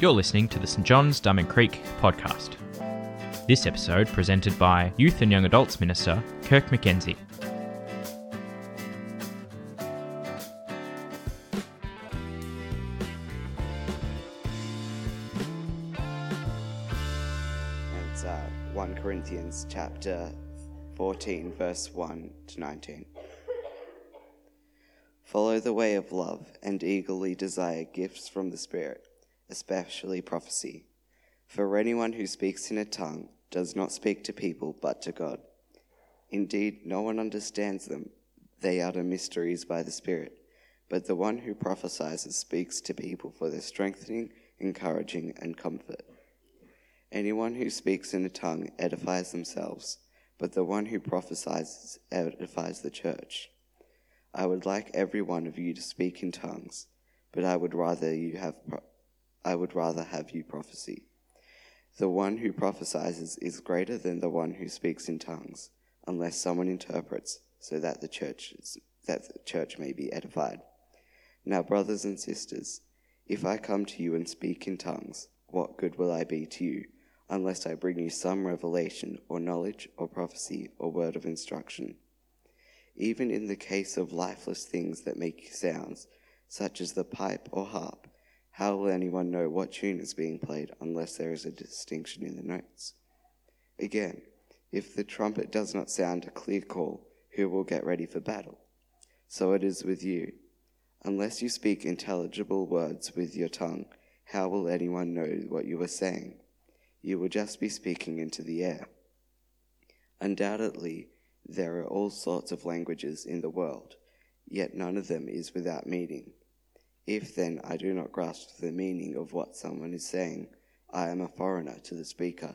You're listening to the St John's Diamond Creek podcast. This episode presented by Youth and Young Adults Minister Kirk McKenzie. It's uh, 1 Corinthians chapter 14, verse 1 to 19. Follow the way of love and eagerly desire gifts from the Spirit, especially prophecy. For anyone who speaks in a tongue does not speak to people but to God. Indeed, no one understands them. They utter mysteries by the Spirit. But the one who prophesies speaks to people for their strengthening, encouraging, and comfort. Anyone who speaks in a tongue edifies themselves, but the one who prophesies edifies the church. I would like every one of you to speak in tongues, but I would rather you have I would rather have you prophesy. The one who prophesies is greater than the one who speaks in tongues, unless someone interprets, so that the church that the church may be edified. Now, brothers and sisters, if I come to you and speak in tongues, what good will I be to you, unless I bring you some revelation or knowledge or prophecy or word of instruction? Even in the case of lifeless things that make sounds, such as the pipe or harp, how will anyone know what tune is being played unless there is a distinction in the notes? Again, if the trumpet does not sound a clear call, who will get ready for battle? So it is with you. Unless you speak intelligible words with your tongue, how will anyone know what you are saying? You will just be speaking into the air. Undoubtedly, there are all sorts of languages in the world, yet none of them is without meaning. If then I do not grasp the meaning of what someone is saying, I am a foreigner to the speaker,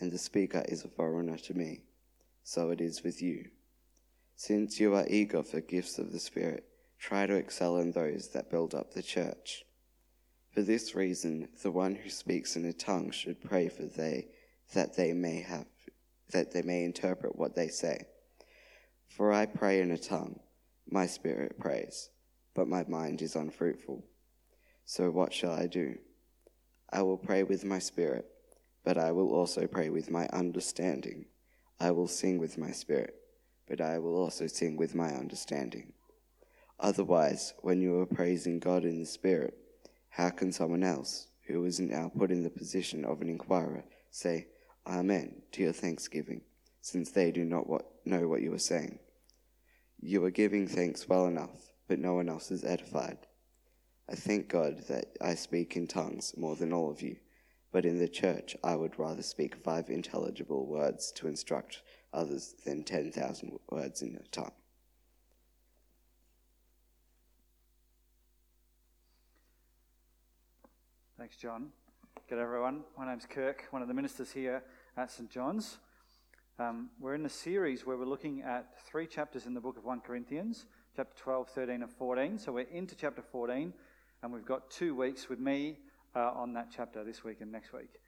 and the speaker is a foreigner to me. So it is with you. Since you are eager for gifts of the Spirit, try to excel in those that build up the church. For this reason, the one who speaks in a tongue should pray for they that they may have that they may interpret what they say. For I pray in a tongue, my spirit prays, but my mind is unfruitful. So what shall I do? I will pray with my spirit, but I will also pray with my understanding. I will sing with my spirit, but I will also sing with my understanding. Otherwise, when you are praising God in the spirit, how can someone else, who is now put in the position of an inquirer, say, Amen to your thanksgiving, since they do not what, know what you are saying? You are giving thanks well enough, but no one else is edified. I thank God that I speak in tongues more than all of you, but in the church I would rather speak five intelligible words to instruct others than 10,000 words in a tongue. Thanks, John. Good everyone. My name's Kirk, one of the ministers here at St John's. Um, we're in a series where we're looking at three chapters in the book of 1 Corinthians, chapter 12, 13, and 14. So we're into chapter 14, and we've got two weeks with me uh, on that chapter this week and next week.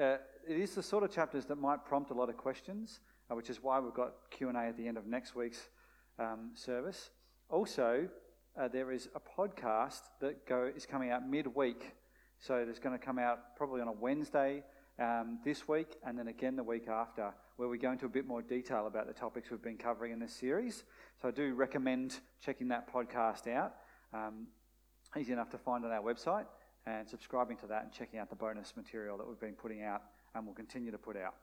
Uh, it is the sort of chapters that might prompt a lot of questions, uh, which is why we've got Q&A at the end of next week's um, service. Also, uh, there is a podcast that go, is coming out midweek so it's going to come out probably on a Wednesday um, this week and then again the week after, where we go into a bit more detail about the topics we've been covering in this series. So I do recommend checking that podcast out. Um, easy enough to find on our website and subscribing to that and checking out the bonus material that we've been putting out and will continue to put out.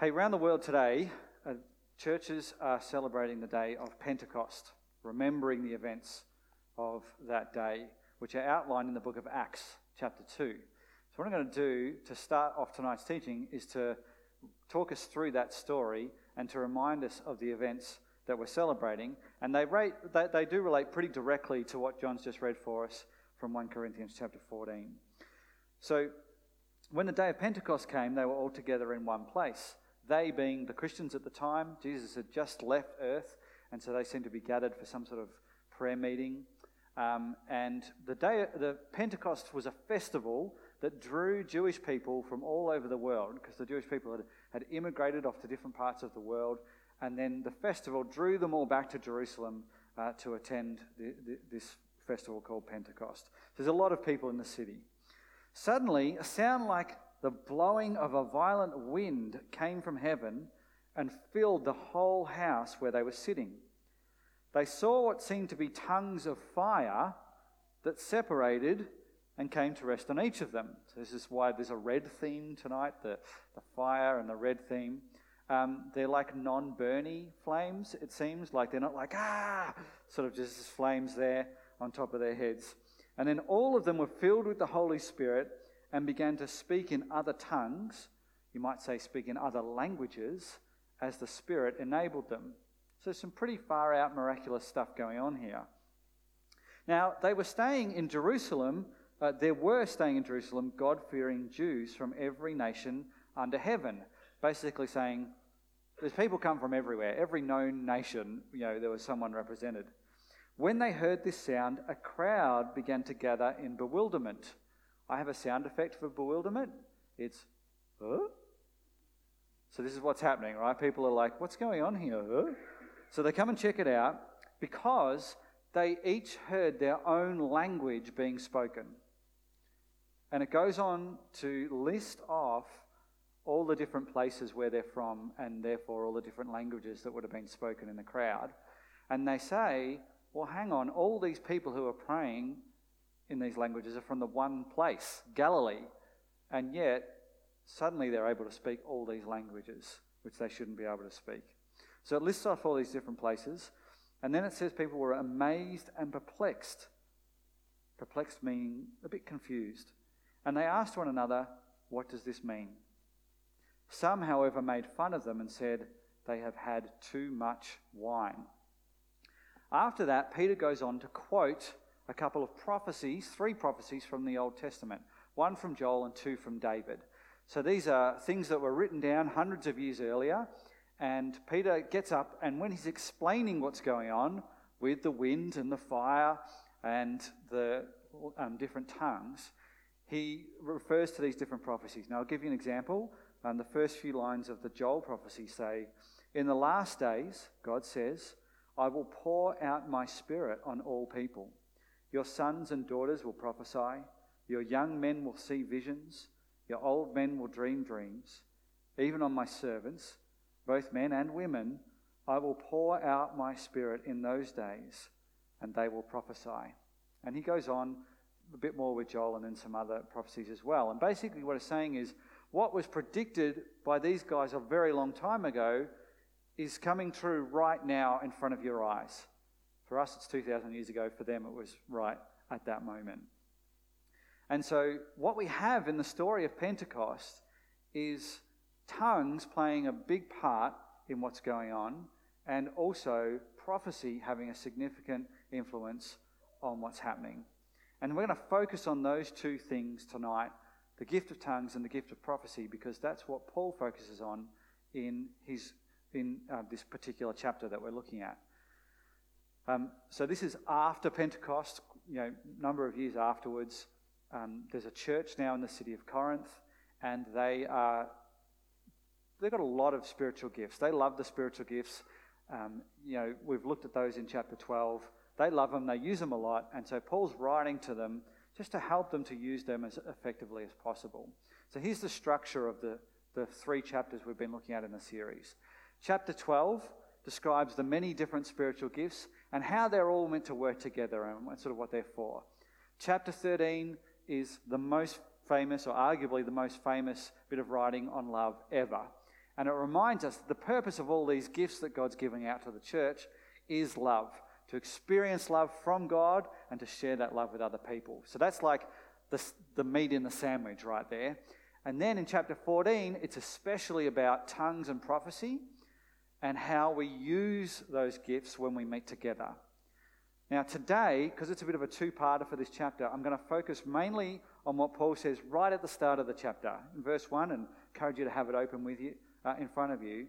Hey, around the world today, uh, churches are celebrating the day of Pentecost, remembering the events of that day which are outlined in the book of Acts, chapter 2. So, what I'm going to do to start off tonight's teaching is to talk us through that story and to remind us of the events that we're celebrating. And they, rate, they, they do relate pretty directly to what John's just read for us from 1 Corinthians chapter 14. So, when the day of Pentecost came, they were all together in one place. They being the Christians at the time, Jesus had just left earth, and so they seemed to be gathered for some sort of prayer meeting. Um, and the day, the Pentecost was a festival that drew Jewish people from all over the world because the Jewish people had, had immigrated off to different parts of the world. And then the festival drew them all back to Jerusalem uh, to attend the, the, this festival called Pentecost. There's a lot of people in the city. Suddenly, a sound like the blowing of a violent wind came from heaven and filled the whole house where they were sitting. They saw what seemed to be tongues of fire that separated and came to rest on each of them. So, this is why there's a red theme tonight the, the fire and the red theme. Um, they're like non burny flames, it seems. Like they're not like, ah, sort of just flames there on top of their heads. And then all of them were filled with the Holy Spirit and began to speak in other tongues. You might say, speak in other languages as the Spirit enabled them. So, some pretty far out miraculous stuff going on here. Now, they were staying in Jerusalem. Uh, there were staying in Jerusalem God fearing Jews from every nation under heaven. Basically saying, there's people come from everywhere. Every known nation, you know, there was someone represented. When they heard this sound, a crowd began to gather in bewilderment. I have a sound effect for bewilderment. It's, huh? So this is what's happening, right? People are like, what's going on here? Huh? So they come and check it out because they each heard their own language being spoken. And it goes on to list off all the different places where they're from and therefore all the different languages that would have been spoken in the crowd. And they say, well, hang on, all these people who are praying in these languages are from the one place, Galilee. And yet, suddenly they're able to speak all these languages, which they shouldn't be able to speak. So it lists off all these different places. And then it says people were amazed and perplexed. Perplexed meaning a bit confused. And they asked one another, What does this mean? Some, however, made fun of them and said, They have had too much wine. After that, Peter goes on to quote a couple of prophecies, three prophecies from the Old Testament one from Joel and two from David. So these are things that were written down hundreds of years earlier. And Peter gets up, and when he's explaining what's going on with the wind and the fire and the um, different tongues, he refers to these different prophecies. Now, I'll give you an example. Um, the first few lines of the Joel prophecy say, In the last days, God says, I will pour out my spirit on all people. Your sons and daughters will prophesy, your young men will see visions, your old men will dream dreams. Even on my servants, both men and women, I will pour out my spirit in those days, and they will prophesy. And he goes on a bit more with Joel and then some other prophecies as well. And basically, what he's saying is what was predicted by these guys a very long time ago is coming true right now in front of your eyes. For us, it's 2,000 years ago. For them, it was right at that moment. And so, what we have in the story of Pentecost is tongues playing a big part in what's going on, and also prophecy having a significant influence on what's happening. And we're going to focus on those two things tonight the gift of tongues and the gift of prophecy, because that's what Paul focuses on in, his, in uh, this particular chapter that we're looking at. Um, so this is after Pentecost, you know, number of years afterwards. Um, there's a church now in the city of Corinth, and they are they've got a lot of spiritual gifts. They love the spiritual gifts. Um, you know, we've looked at those in chapter 12. They love them, they use them a lot, and so Paul's writing to them just to help them to use them as effectively as possible. So here's the structure of the, the three chapters we've been looking at in the series. Chapter 12 describes the many different spiritual gifts and how they're all meant to work together and sort of what they're for. Chapter 13 is the most famous, or arguably the most famous, bit of writing on love ever. And it reminds us that the purpose of all these gifts that God's giving out to the church is love to experience love from God and to share that love with other people. So that's like the, the meat in the sandwich right there. And then in chapter 14, it's especially about tongues and prophecy and how we use those gifts when we meet together. Now, today, because it's a bit of a two parter for this chapter, I'm going to focus mainly on what Paul says right at the start of the chapter. In verse 1, and encourage you to have it open with you uh, in front of you.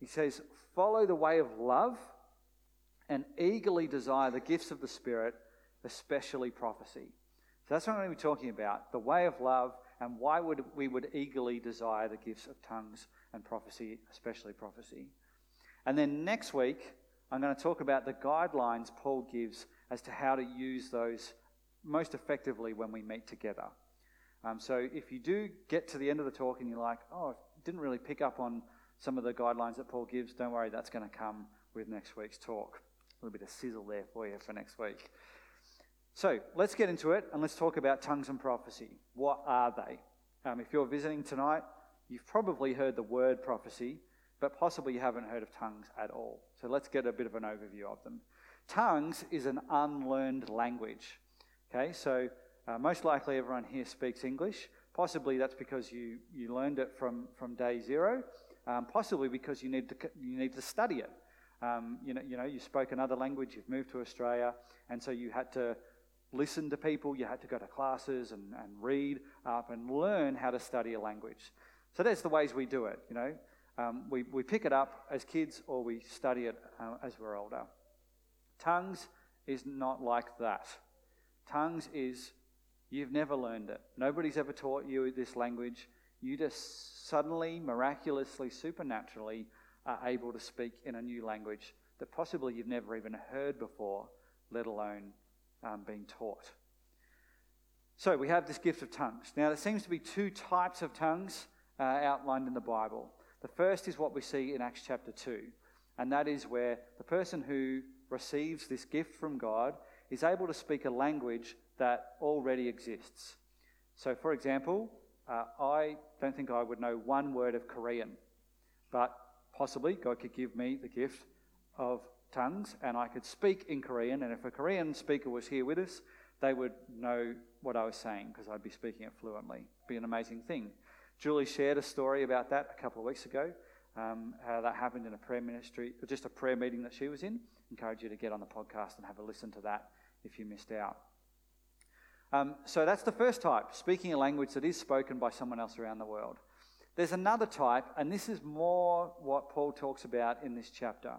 He says, Follow the way of love and eagerly desire the gifts of the Spirit, especially prophecy. So that's what I'm going to be talking about the way of love and why would we would eagerly desire the gifts of tongues and prophecy, especially prophecy. And then next week, I'm going to talk about the guidelines Paul gives as to how to use those most effectively when we meet together. Um, so if you do get to the end of the talk and you're like, oh, I didn't really pick up on some of the guidelines that Paul gives, don't worry, that's going to come with next week's talk. A little bit of sizzle there for you for next week. So let's get into it and let's talk about tongues and prophecy. What are they? Um, if you're visiting tonight, you've probably heard the word prophecy, but possibly you haven't heard of tongues at all. So let's get a bit of an overview of them. Tongues is an unlearned language. Okay, so uh, most likely everyone here speaks English. Possibly that's because you, you learned it from, from day zero. Um, possibly because you need to, you need to study it. Um, you, know, you know, you spoke another language, you've moved to Australia, and so you had to listen to people, you had to go to classes and, and read up and learn how to study a language. So that's the ways we do it, you know. Um, we, we pick it up as kids or we study it uh, as we're older. Tongues is not like that. Tongues is you've never learned it. Nobody's ever taught you this language. You just suddenly, miraculously, supernaturally are able to speak in a new language that possibly you've never even heard before, let alone um, being taught. So we have this gift of tongues. Now, there seems to be two types of tongues uh, outlined in the Bible. The first is what we see in Acts chapter 2, and that is where the person who receives this gift from God is able to speak a language that already exists. So, for example, uh, I don't think I would know one word of Korean, but possibly God could give me the gift of tongues and I could speak in Korean. And if a Korean speaker was here with us, they would know what I was saying because I'd be speaking it fluently. It'd be an amazing thing. Julie shared a story about that a couple of weeks ago, um, how that happened in a prayer ministry, just a prayer meeting that she was in. Encourage you to get on the podcast and have a listen to that if you missed out. Um, so that's the first type, speaking a language that is spoken by someone else around the world. There's another type, and this is more what Paul talks about in this chapter.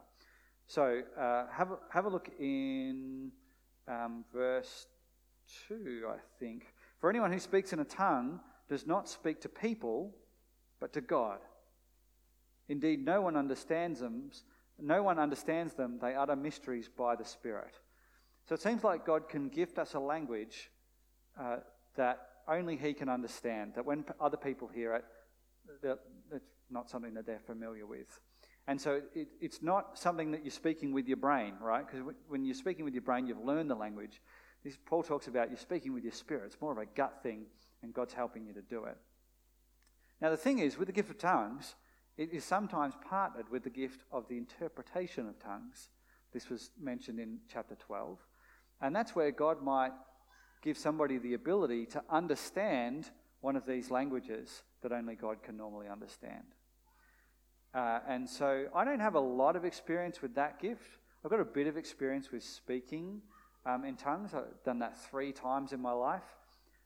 So uh, have, a, have a look in um, verse 2, I think. For anyone who speaks in a tongue does not speak to people, but to God. Indeed, no one understands them. No one understands them. They utter mysteries by the Spirit. So it seems like God can gift us a language uh, that only He can understand. That when other people hear it, that it's not something that they're familiar with. And so it, it's not something that you're speaking with your brain, right? Because when you're speaking with your brain, you've learned the language. This, Paul talks about you're speaking with your spirit. It's more of a gut thing, and God's helping you to do it. Now, the thing is, with the gift of tongues, it is sometimes partnered with the gift of the interpretation of tongues. This was mentioned in chapter 12. And that's where God might give somebody the ability to understand one of these languages that only God can normally understand. Uh, and so I don't have a lot of experience with that gift. I've got a bit of experience with speaking um, in tongues. I've done that three times in my life.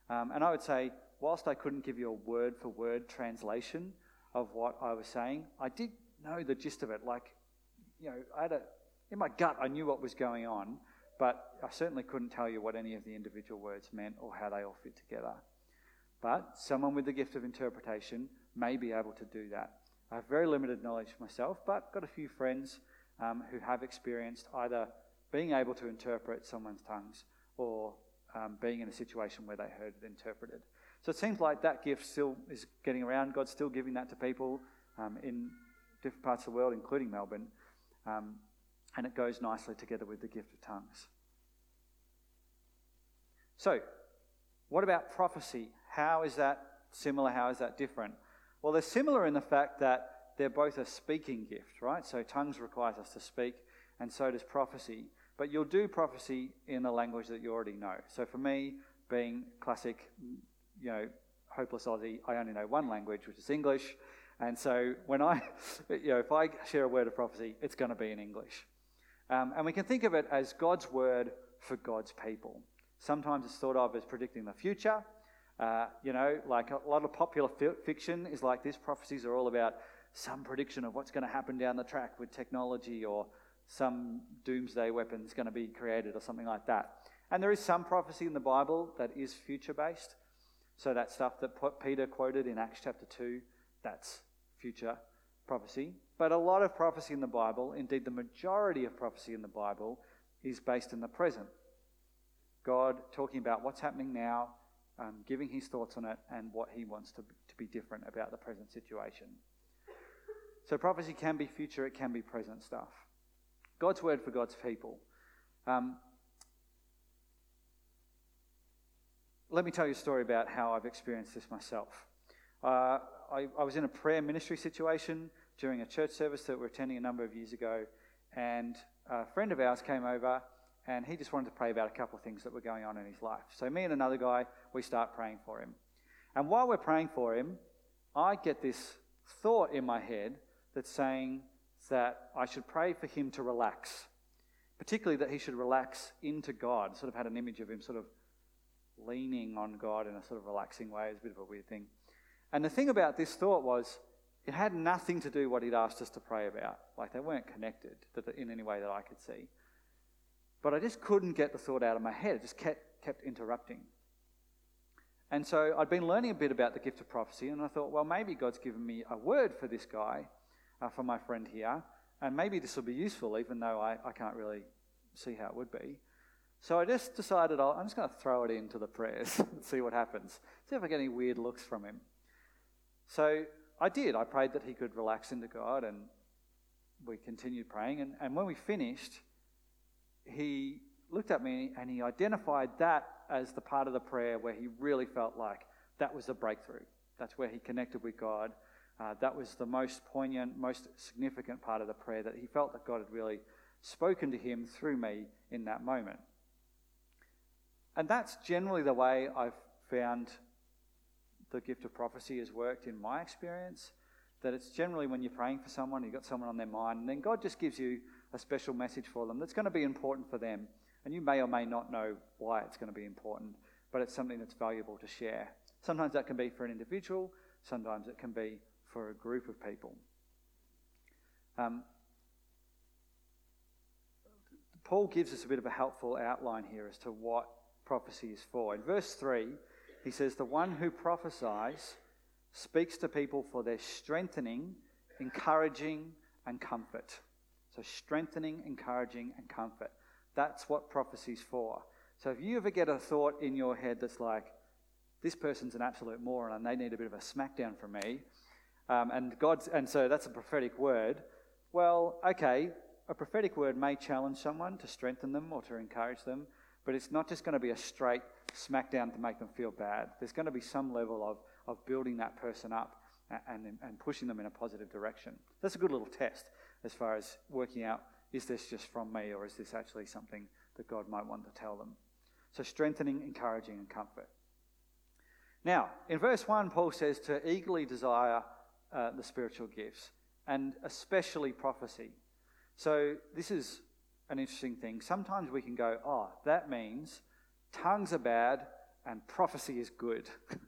Um, and I would say, whilst I couldn't give you a word for word translation of what I was saying, I did know the gist of it. Like, you know, I had a, in my gut, I knew what was going on, but I certainly couldn't tell you what any of the individual words meant or how they all fit together. But someone with the gift of interpretation may be able to do that. I have very limited knowledge myself, but got a few friends um, who have experienced either being able to interpret someone's tongues or um, being in a situation where they heard it interpreted. So it seems like that gift still is getting around. God's still giving that to people um, in different parts of the world, including Melbourne. Um, and it goes nicely together with the gift of tongues. So, what about prophecy? How is that similar? How is that different? Well, they're similar in the fact that they're both a speaking gift, right? So tongues requires us to speak, and so does prophecy. But you'll do prophecy in the language that you already know. So for me, being classic, you know, hopeless Aussie, I only know one language, which is English. And so when I, you know, if I share a word of prophecy, it's going to be in English. Um, and we can think of it as God's word for God's people. Sometimes it's thought of as predicting the future. Uh, you know, like a lot of popular fi- fiction is like this. Prophecies are all about some prediction of what's going to happen down the track with technology or some doomsday weapon is going to be created or something like that. And there is some prophecy in the Bible that is future based. So that stuff that Peter quoted in Acts chapter 2, that's future prophecy. But a lot of prophecy in the Bible, indeed the majority of prophecy in the Bible, is based in the present. God talking about what's happening now, um, giving his thoughts on it, and what he wants to, to be different about the present situation. So prophecy can be future, it can be present stuff. God's word for God's people. Um, let me tell you a story about how I've experienced this myself. Uh, I, I, was in a prayer ministry situation during a church service that we are attending a number of years ago, and a friend of ours came over and he just wanted to pray about a couple of things that were going on in his life. So, me and another guy, we start praying for him. And while we're praying for him, I get this thought in my head that's saying that I should pray for him to relax, particularly that he should relax into God. Sort of had an image of him sort of leaning on God in a sort of relaxing way. It's a bit of a weird thing. And the thing about this thought was it had nothing to do what he'd asked us to pray about. Like they weren't connected in any way that I could see. But I just couldn't get the thought out of my head. It just kept, kept interrupting. And so I'd been learning a bit about the gift of prophecy, and I thought, well, maybe God's given me a word for this guy, uh, for my friend here, and maybe this will be useful, even though I, I can't really see how it would be. So I just decided i am just going to throw it into the prayers and see what happens. See if I get any weird looks from him. So I did. I prayed that he could relax into God, and we continued praying. And, and when we finished, he looked at me and he identified that as the part of the prayer where he really felt like that was the breakthrough. That's where he connected with God. Uh, that was the most poignant, most significant part of the prayer that he felt that God had really spoken to him through me in that moment. And that's generally the way I've found the gift of prophecy has worked in my experience. That it's generally when you're praying for someone, you've got someone on their mind, and then God just gives you a special message for them that's going to be important for them. And you may or may not know why it's going to be important, but it's something that's valuable to share. Sometimes that can be for an individual, sometimes it can be for a group of people. Um, Paul gives us a bit of a helpful outline here as to what prophecy is for. In verse 3, he says, The one who prophesies speaks to people for their strengthening, encouraging, and comfort. So, strengthening, encouraging, and comfort. That's what prophecy's for. So, if you ever get a thought in your head that's like, this person's an absolute moron and they need a bit of a smackdown from me, um, and God's, and so that's a prophetic word. Well, okay, a prophetic word may challenge someone to strengthen them or to encourage them, but it's not just going to be a straight smackdown to make them feel bad. There's going to be some level of, of building that person up and, and, and pushing them in a positive direction. That's a good little test as far as working out is this just from me or is this actually something that God might want to tell them? So, strengthening, encouraging, and comfort. Now, in verse 1, Paul says to eagerly desire uh, the spiritual gifts, and especially prophecy. So, this is an interesting thing. Sometimes we can go, oh, that means tongues are bad and prophecy is good.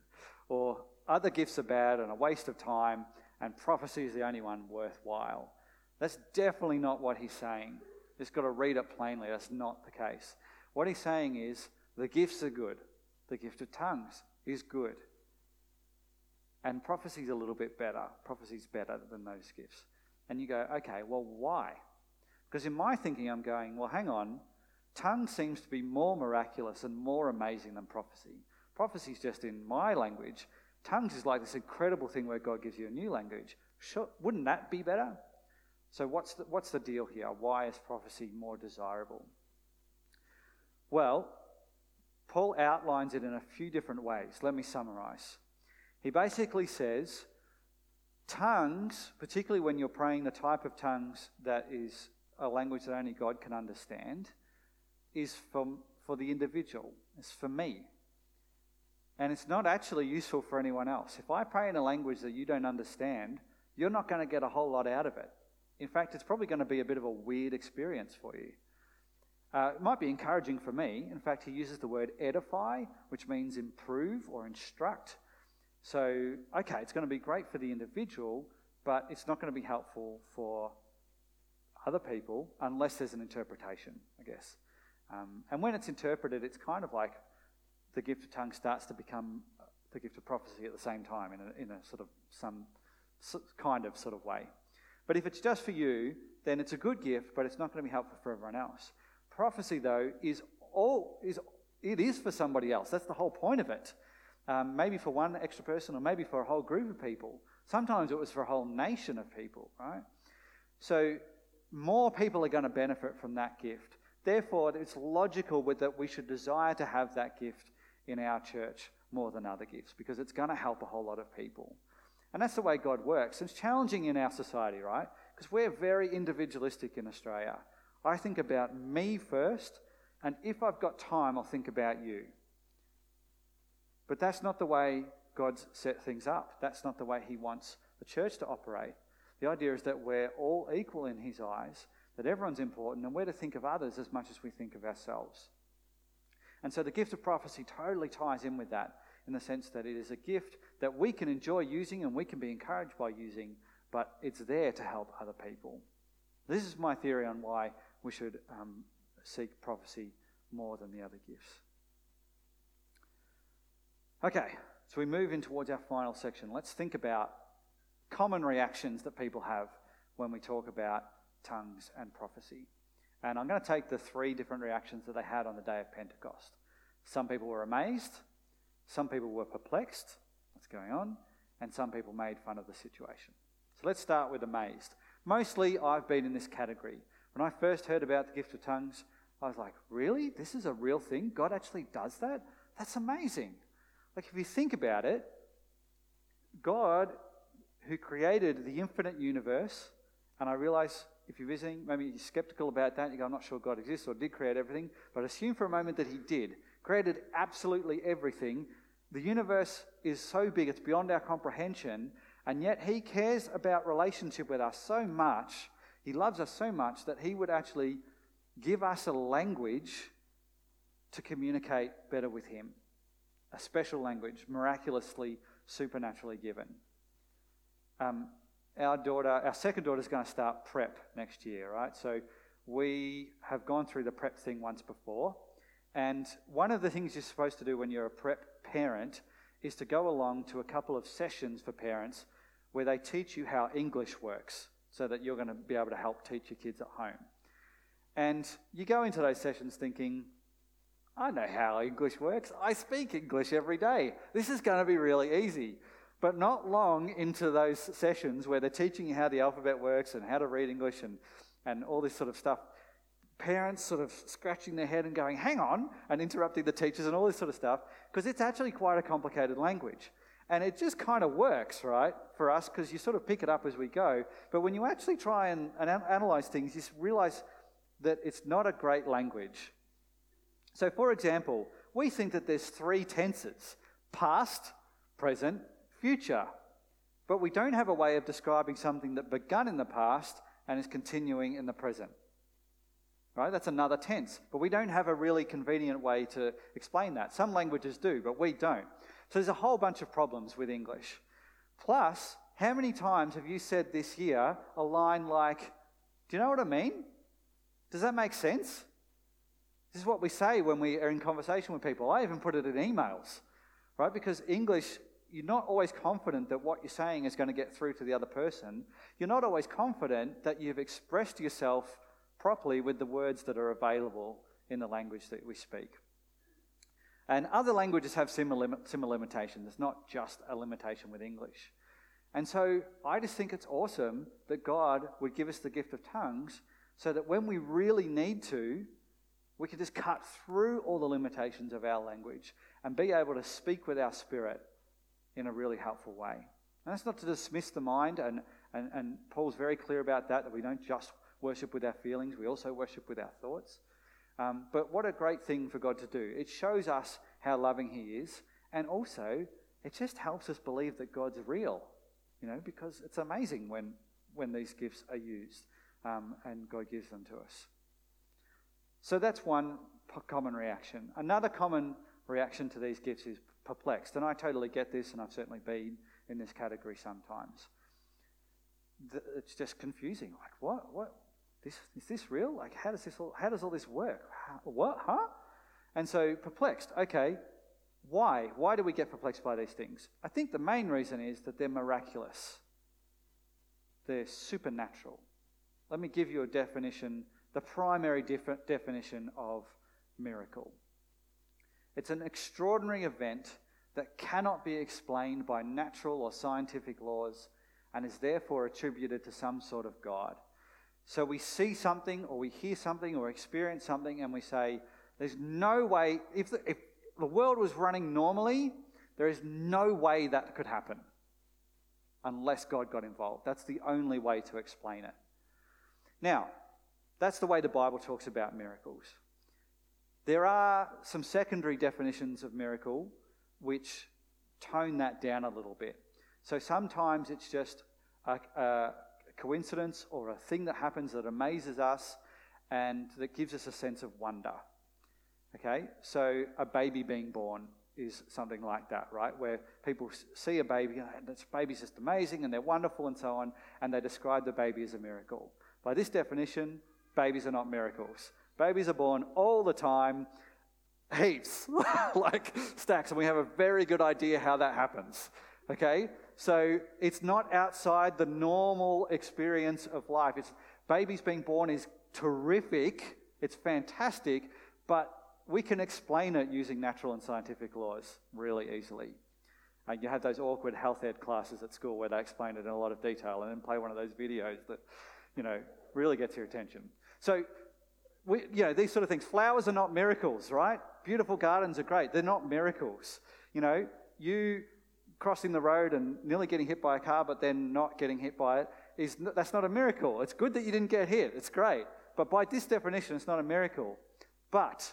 or other gifts are bad and a waste of time, and prophecy is the only one worthwhile. That's definitely not what he's saying. Just got to read it plainly. That's not the case. What he's saying is the gifts are good. The gift of tongues is good. And prophecy's a little bit better. Prophecy's better than those gifts. And you go, okay, well, why? Because in my thinking, I'm going, well, hang on. Tongue seems to be more miraculous and more amazing than prophecy. Prophecy's just in my language. Tongues is like this incredible thing where God gives you a new language. Sure, wouldn't that be better? So, what's the, what's the deal here? Why is prophecy more desirable? Well, Paul outlines it in a few different ways. Let me summarize. He basically says tongues, particularly when you're praying the type of tongues that is a language that only God can understand, is for, for the individual, it's for me. And it's not actually useful for anyone else. If I pray in a language that you don't understand, you're not going to get a whole lot out of it. In fact, it's probably going to be a bit of a weird experience for you. Uh, it might be encouraging for me. In fact, he uses the word edify, which means improve or instruct. So, okay, it's going to be great for the individual, but it's not going to be helpful for other people unless there's an interpretation, I guess. Um, and when it's interpreted, it's kind of like the gift of tongue starts to become uh, the gift of prophecy at the same time in a, in a sort of some kind of sort of way. But if it's just for you, then it's a good gift, but it's not going to be helpful for everyone else. Prophecy, though, is all is it is for somebody else. That's the whole point of it. Um, maybe for one extra person, or maybe for a whole group of people. Sometimes it was for a whole nation of people, right? So more people are going to benefit from that gift. Therefore, it's logical that we should desire to have that gift in our church more than other gifts because it's going to help a whole lot of people. And that's the way God works. It's challenging in our society, right? Because we're very individualistic in Australia. I think about me first, and if I've got time, I'll think about you. But that's not the way God's set things up. That's not the way He wants the church to operate. The idea is that we're all equal in His eyes, that everyone's important, and we're to think of others as much as we think of ourselves. And so the gift of prophecy totally ties in with that in the sense that it is a gift that we can enjoy using and we can be encouraged by using, but it's there to help other people. This is my theory on why we should um, seek prophecy more than the other gifts. Okay, so we move in towards our final section. Let's think about common reactions that people have when we talk about tongues and prophecy. And I'm going to take the three different reactions that they had on the day of Pentecost. Some people were amazed, some people were perplexed, going on, and some people made fun of the situation. So let's start with amazed. Mostly, I've been in this category. When I first heard about the gift of tongues, I was like, really? This is a real thing? God actually does that? That's amazing. Like, if you think about it, God, who created the infinite universe, and I realize if you're visiting, maybe you're skeptical about that, you go, I'm not sure God exists or did create everything, but assume for a moment that He did. Created absolutely everything. The universe is so big, it's beyond our comprehension, and yet He cares about relationship with us so much, He loves us so much that He would actually give us a language to communicate better with Him. A special language, miraculously, supernaturally given. Um, our daughter, our second daughter, is going to start prep next year, right? So we have gone through the prep thing once before. And one of the things you're supposed to do when you're a prep parent is to go along to a couple of sessions for parents where they teach you how English works so that you're going to be able to help teach your kids at home. And you go into those sessions thinking, I know how English works. I speak English every day. This is going to be really easy. But not long into those sessions where they're teaching you how the alphabet works and how to read English and, and all this sort of stuff, parents sort of scratching their head and going, hang on, and interrupting the teachers and all this sort of stuff, because it's actually quite a complicated language. And it just kind of works, right, for us, because you sort of pick it up as we go. But when you actually try and, and analyze things, you realize that it's not a great language. So, for example, we think that there's three tenses past, present, future. But we don't have a way of describing something that begun in the past and is continuing in the present. Right? That's another tense. But we don't have a really convenient way to explain that. Some languages do, but we don't. So there's a whole bunch of problems with English. Plus, how many times have you said this year a line like, Do you know what I mean? Does that make sense? This is what we say when we are in conversation with people. I even put it in emails, right? Because English, you're not always confident that what you're saying is going to get through to the other person. You're not always confident that you've expressed yourself properly with the words that are available in the language that we speak. And other languages have similar, similar limitations. It's not just a limitation with English. And so I just think it's awesome that God would give us the gift of tongues so that when we really need to, we can just cut through all the limitations of our language and be able to speak with our spirit in a really helpful way. And that's not to dismiss the mind, and, and, and Paul's very clear about that, that we don't just worship with our feelings, we also worship with our thoughts. Um, but what a great thing for God to do. It shows us how loving He is, and also it just helps us believe that God's real, you know, because it's amazing when, when these gifts are used um, and God gives them to us. So that's one common reaction. Another common reaction to these gifts is perplexed. And I totally get this, and I've certainly been in this category sometimes. It's just confusing. Like, what? What? This, is this real? Like, how does this all, how does all this work? How, what? Huh? And so perplexed. Okay, why? Why do we get perplexed by these things? I think the main reason is that they're miraculous. They're supernatural. Let me give you a definition, the primary def- definition of miracle. It's an extraordinary event that cannot be explained by natural or scientific laws and is therefore attributed to some sort of God. So we see something or we hear something or experience something and we say, there's no way, if the, if the world was running normally, there is no way that could happen unless God got involved. That's the only way to explain it. Now, that's the way the Bible talks about miracles. There are some secondary definitions of miracle which tone that down a little bit. So sometimes it's just a, a coincidence or a thing that happens that amazes us and that gives us a sense of wonder. Okay, so a baby being born is something like that, right? Where people see a baby, and this baby's just amazing and they're wonderful and so on, and they describe the baby as a miracle. By this definition, babies are not miracles. Babies are born all the time, heaps, like stacks, and we have a very good idea how that happens. Okay? So it's not outside the normal experience of life. It's babies being born is terrific, it's fantastic, but we can explain it using natural and scientific laws really easily. Uh, you have those awkward health ed classes at school where they explain it in a lot of detail and then play one of those videos that, you know, really gets your attention. So, we, you know, these sort of things. Flowers are not miracles, right? Beautiful gardens are great. They're not miracles. You know, you crossing the road and nearly getting hit by a car, but then not getting hit by it is that's not a miracle. It's good that you didn't get hit. It's great. But by this definition, it's not a miracle. But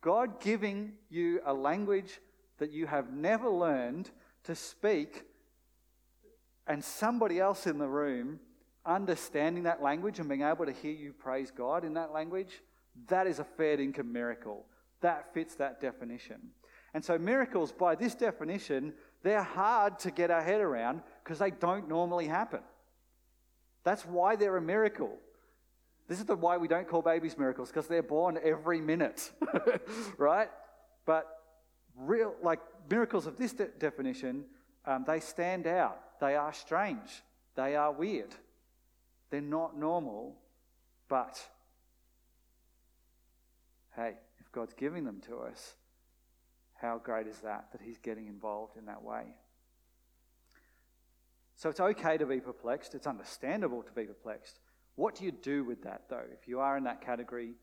God giving you a language that you have never learned to speak, and somebody else in the room understanding that language and being able to hear you praise God in that language, that is a fair income miracle. That fits that definition. And so, miracles, by this definition, they're hard to get our head around because they don't normally happen. That's why they're a miracle. This is the why we don't call babies miracles because they're born every minute, right? But real, like miracles of this de- definition, um, they stand out. They are strange. They are weird. They're not normal, but hey, if God's giving them to us, how great is that that He's getting involved in that way? So it's okay to be perplexed. It's understandable to be perplexed. What do you do with that, though? If you are in that category,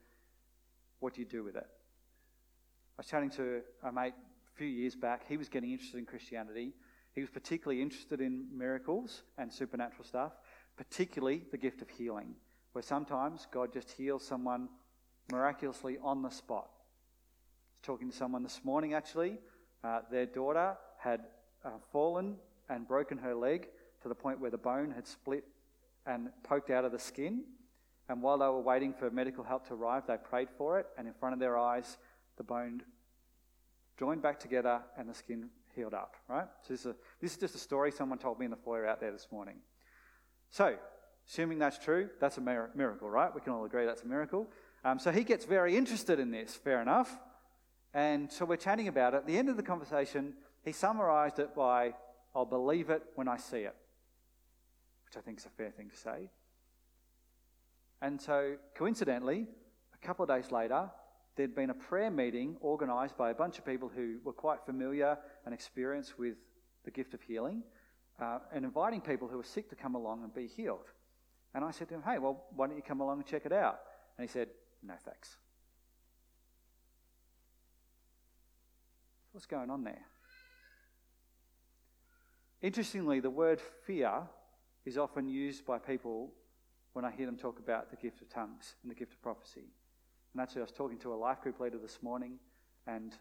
what do you do with it? I was chatting to a mate a few years back. He was getting interested in Christianity. He was particularly interested in miracles and supernatural stuff, particularly the gift of healing, where sometimes God just heals someone miraculously on the spot. Talking to someone this morning, actually. Uh, their daughter had uh, fallen and broken her leg to the point where the bone had split and poked out of the skin. And while they were waiting for medical help to arrive, they prayed for it, and in front of their eyes, the bone joined back together and the skin healed up, right? So this is, a, this is just a story someone told me in the foyer out there this morning. So, assuming that's true, that's a miracle, right? We can all agree that's a miracle. Um, so he gets very interested in this, fair enough. And so we're chatting about it. At the end of the conversation, he summarized it by, I'll believe it when I see it which I think is a fair thing to say. And so, coincidentally, a couple of days later, there'd been a prayer meeting organised by a bunch of people who were quite familiar and experienced with the gift of healing uh, and inviting people who were sick to come along and be healed. And I said to him, Hey, well, why don't you come along and check it out? And he said, No thanks. What's going on there? Interestingly, the word fear is often used by people when I hear them talk about the gift of tongues and the gift of prophecy. And actually, I was talking to a life group leader this morning, and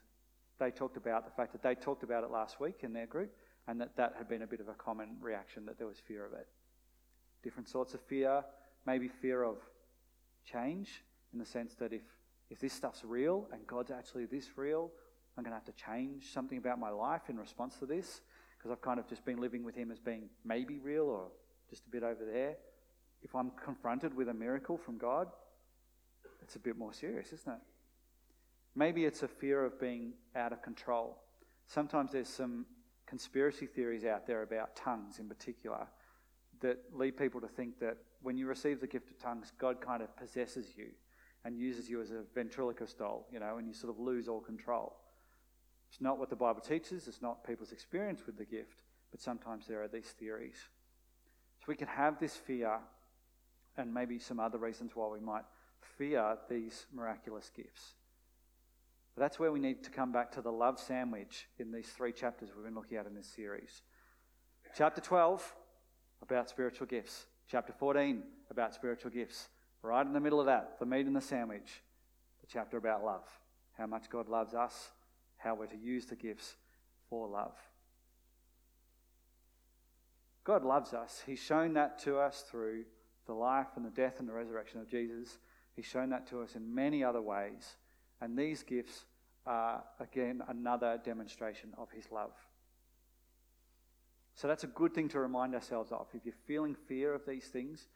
they talked about the fact that they talked about it last week in their group, and that that had been a bit of a common reaction, that there was fear of it. Different sorts of fear, maybe fear of change, in the sense that if, if this stuff's real and God's actually this real, I'm going to have to change something about my life in response to this, because I've kind of just been living with Him as being maybe real or just a bit over there. If I'm confronted with a miracle from God, it's a bit more serious, isn't it? Maybe it's a fear of being out of control. Sometimes there's some conspiracy theories out there about tongues in particular that lead people to think that when you receive the gift of tongues, God kind of possesses you and uses you as a ventriloquist doll, you know, and you sort of lose all control. It's not what the Bible teaches, it's not people's experience with the gift, but sometimes there are these theories. So we can have this fear, and maybe some other reasons why we might fear these miraculous gifts. But that's where we need to come back to the love sandwich in these three chapters we've been looking at in this series. Chapter 12, about spiritual gifts. Chapter 14, about spiritual gifts. Right in the middle of that, the meat and the sandwich, the chapter about love. How much God loves us, how we're to use the gifts for love. God loves us. He's shown that to us through the life and the death and the resurrection of Jesus. He's shown that to us in many other ways. And these gifts are, again, another demonstration of his love. So that's a good thing to remind ourselves of. If you're feeling fear of these things,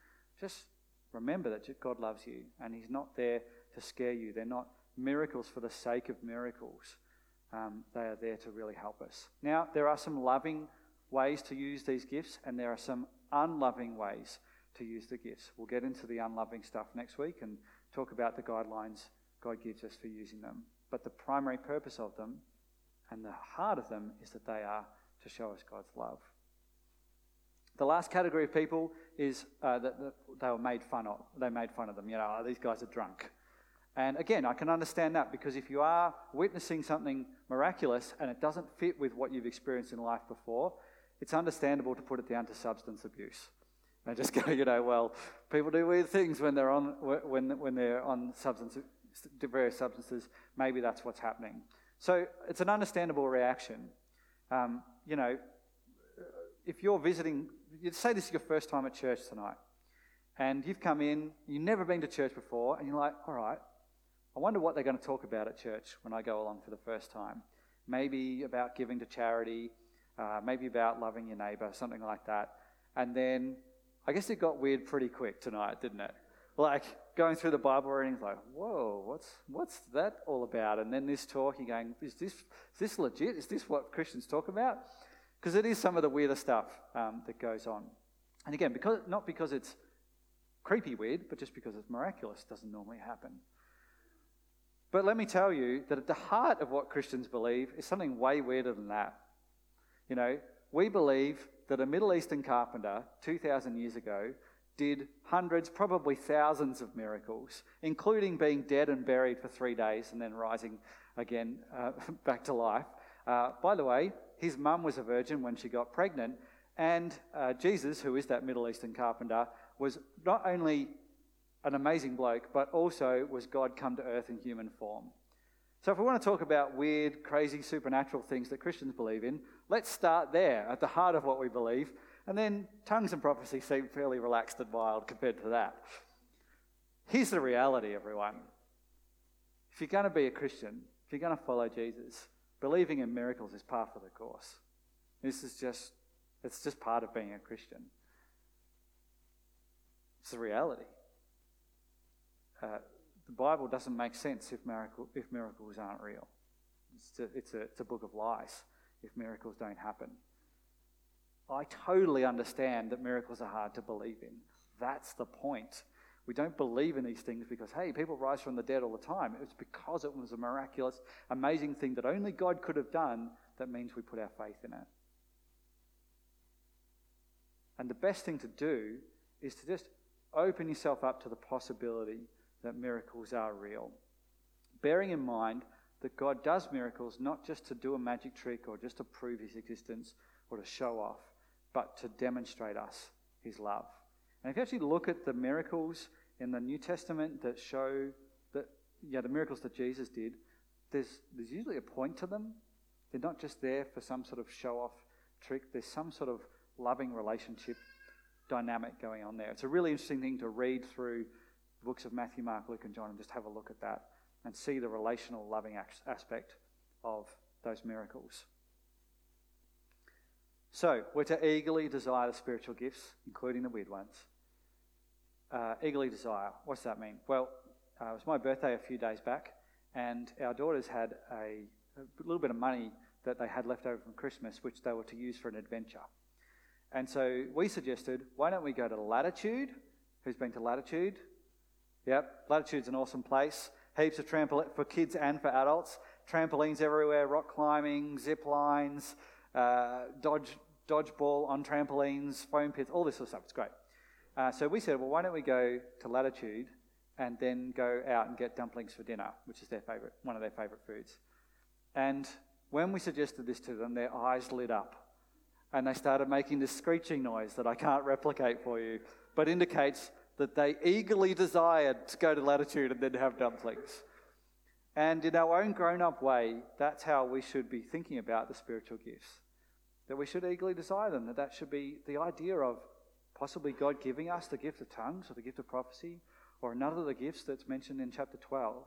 just remember that God loves you and he's not there to scare you. They're not miracles for the sake of miracles. Um, they are there to really help us. Now, there are some loving ways to use these gifts, and there are some unloving ways to use the gifts. We'll get into the unloving stuff next week and talk about the guidelines God gives us for using them. But the primary purpose of them and the heart of them is that they are to show us God's love. The last category of people is uh, that, they were made fun of. They made fun of them. You know, oh, these guys are drunk. And again, I can understand that because if you are witnessing something miraculous and it doesn't fit with what you've experienced in life before, it's understandable to put it down to substance abuse. And just go, you know, well, people do weird things when they're on when when they're on substance various substances. Maybe that's what's happening. So it's an understandable reaction. Um, you know, if you're visiting, you'd say this is your first time at church tonight, and you've come in, you've never been to church before, and you're like, all right, I wonder what they're going to talk about at church when I go along for the first time. Maybe about giving to charity, uh, maybe about loving your neighbour, something like that. And then I guess it got weird pretty quick tonight, didn't it? Like going through the Bible reading, it's like, whoa, what's what's that all about? And then this talk, you're going, is this is this legit? Is this what Christians talk about? Because it is some of the weirder stuff um, that goes on. And again, because not because it's creepy weird, but just because it's miraculous, doesn't normally happen. But let me tell you that at the heart of what Christians believe is something way weirder than that. You know, we believe that a Middle Eastern carpenter 2,000 years ago did hundreds, probably thousands of miracles, including being dead and buried for three days and then rising again uh, back to life. Uh, by the way, his mum was a virgin when she got pregnant, and uh, Jesus, who is that Middle Eastern carpenter, was not only an amazing bloke, but also was God come to earth in human form. So, if we want to talk about weird, crazy, supernatural things that Christians believe in, let's start there at the heart of what we believe. And then tongues and prophecy seem fairly relaxed and wild compared to that. Here's the reality, everyone. If you're going to be a Christian, if you're going to follow Jesus, believing in miracles is part of the course. This is just, it's just part of being a Christian. It's the reality. Uh, the Bible doesn't make sense if, miracle, if miracles aren't real. It's a, it's, a, it's a book of lies if miracles don't happen. I totally understand that miracles are hard to believe in. That's the point. We don't believe in these things because, hey, people rise from the dead all the time. It's because it was a miraculous, amazing thing that only God could have done that means we put our faith in it. And the best thing to do is to just open yourself up to the possibility that miracles are real. Bearing in mind that God does miracles not just to do a magic trick or just to prove his existence or to show off, but to demonstrate us his love. And if you actually look at the miracles in the New Testament that show that, yeah, the miracles that Jesus did, there's, there's usually a point to them. They're not just there for some sort of show off trick, there's some sort of loving relationship dynamic going on there. It's a really interesting thing to read through the books of Matthew, Mark, Luke, and John and just have a look at that and see the relational loving aspect of those miracles. So, we're to eagerly desire the spiritual gifts, including the weird ones. Uh, eagerly desire. What's that mean? Well, uh, it was my birthday a few days back, and our daughters had a, a little bit of money that they had left over from Christmas, which they were to use for an adventure. And so we suggested, why don't we go to Latitude? Who's been to Latitude? Yep, Latitude's an awesome place. Heaps of trampoline for kids and for adults. trampolines everywhere, rock climbing, zip lines, uh, dodge, dodgeball on trampolines, foam pits, all this sort of stuff. It's great. Uh, so we said, well, why don't we go to Latitude and then go out and get dumplings for dinner, which is their favorite, one of their favorite foods. And when we suggested this to them, their eyes lit up and they started making this screeching noise that I can't replicate for you, but indicates that they eagerly desired to go to Latitude and then have dumplings. And in our own grown up way, that's how we should be thinking about the spiritual gifts. That we should eagerly desire them, that that should be the idea of possibly God giving us the gift of tongues or the gift of prophecy or another of the gifts that's mentioned in chapter 12.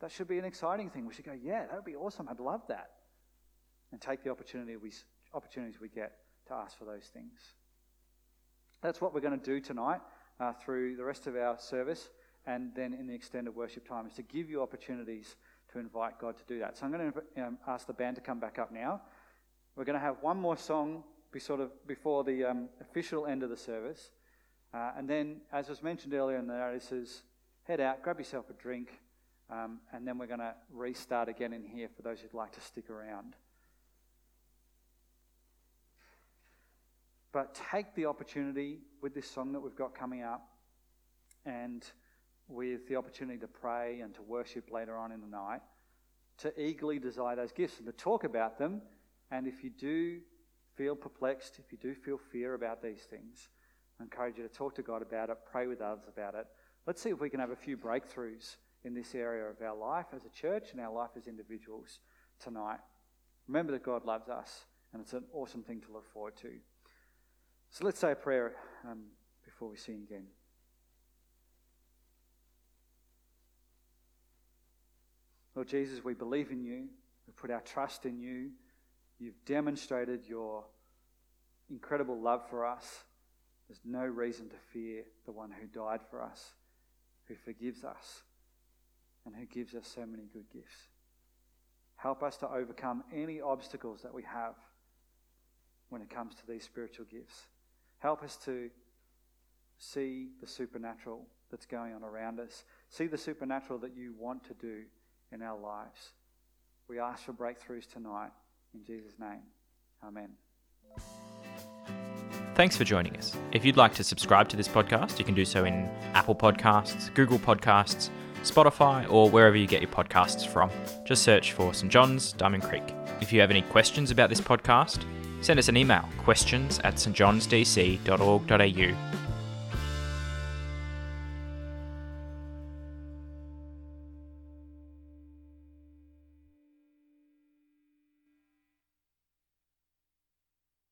That should be an exciting thing. We should go, yeah, that would be awesome. I'd love that. And take the opportunity we, opportunities we get to ask for those things. That's what we're going to do tonight uh, through the rest of our service and then in the extended worship time is to give you opportunities to invite God to do that. So I'm going to um, ask the band to come back up now. We're going to have one more song be sort of before the um, official end of the service. Uh, and then, as was mentioned earlier in the notices, head out, grab yourself a drink, um, and then we're going to restart again in here for those who'd like to stick around. But take the opportunity with this song that we've got coming up and with the opportunity to pray and to worship later on in the night to eagerly desire those gifts and to talk about them. And if you do feel perplexed, if you do feel fear about these things, I encourage you to talk to God about it, pray with others about it. Let's see if we can have a few breakthroughs in this area of our life as a church and our life as individuals tonight. Remember that God loves us, and it's an awesome thing to look forward to. So let's say a prayer um, before we sing again. Lord Jesus, we believe in you. We put our trust in you. You've demonstrated your incredible love for us. There's no reason to fear the one who died for us, who forgives us, and who gives us so many good gifts. Help us to overcome any obstacles that we have when it comes to these spiritual gifts. Help us to see the supernatural that's going on around us, see the supernatural that you want to do in our lives. We ask for breakthroughs tonight. In Jesus' name, Amen. Thanks for joining us. If you'd like to subscribe to this podcast, you can do so in Apple Podcasts, Google Podcasts, Spotify, or wherever you get your podcasts from. Just search for St. John's, Diamond Creek. If you have any questions about this podcast, send us an email questions at stjohnsdc.org.au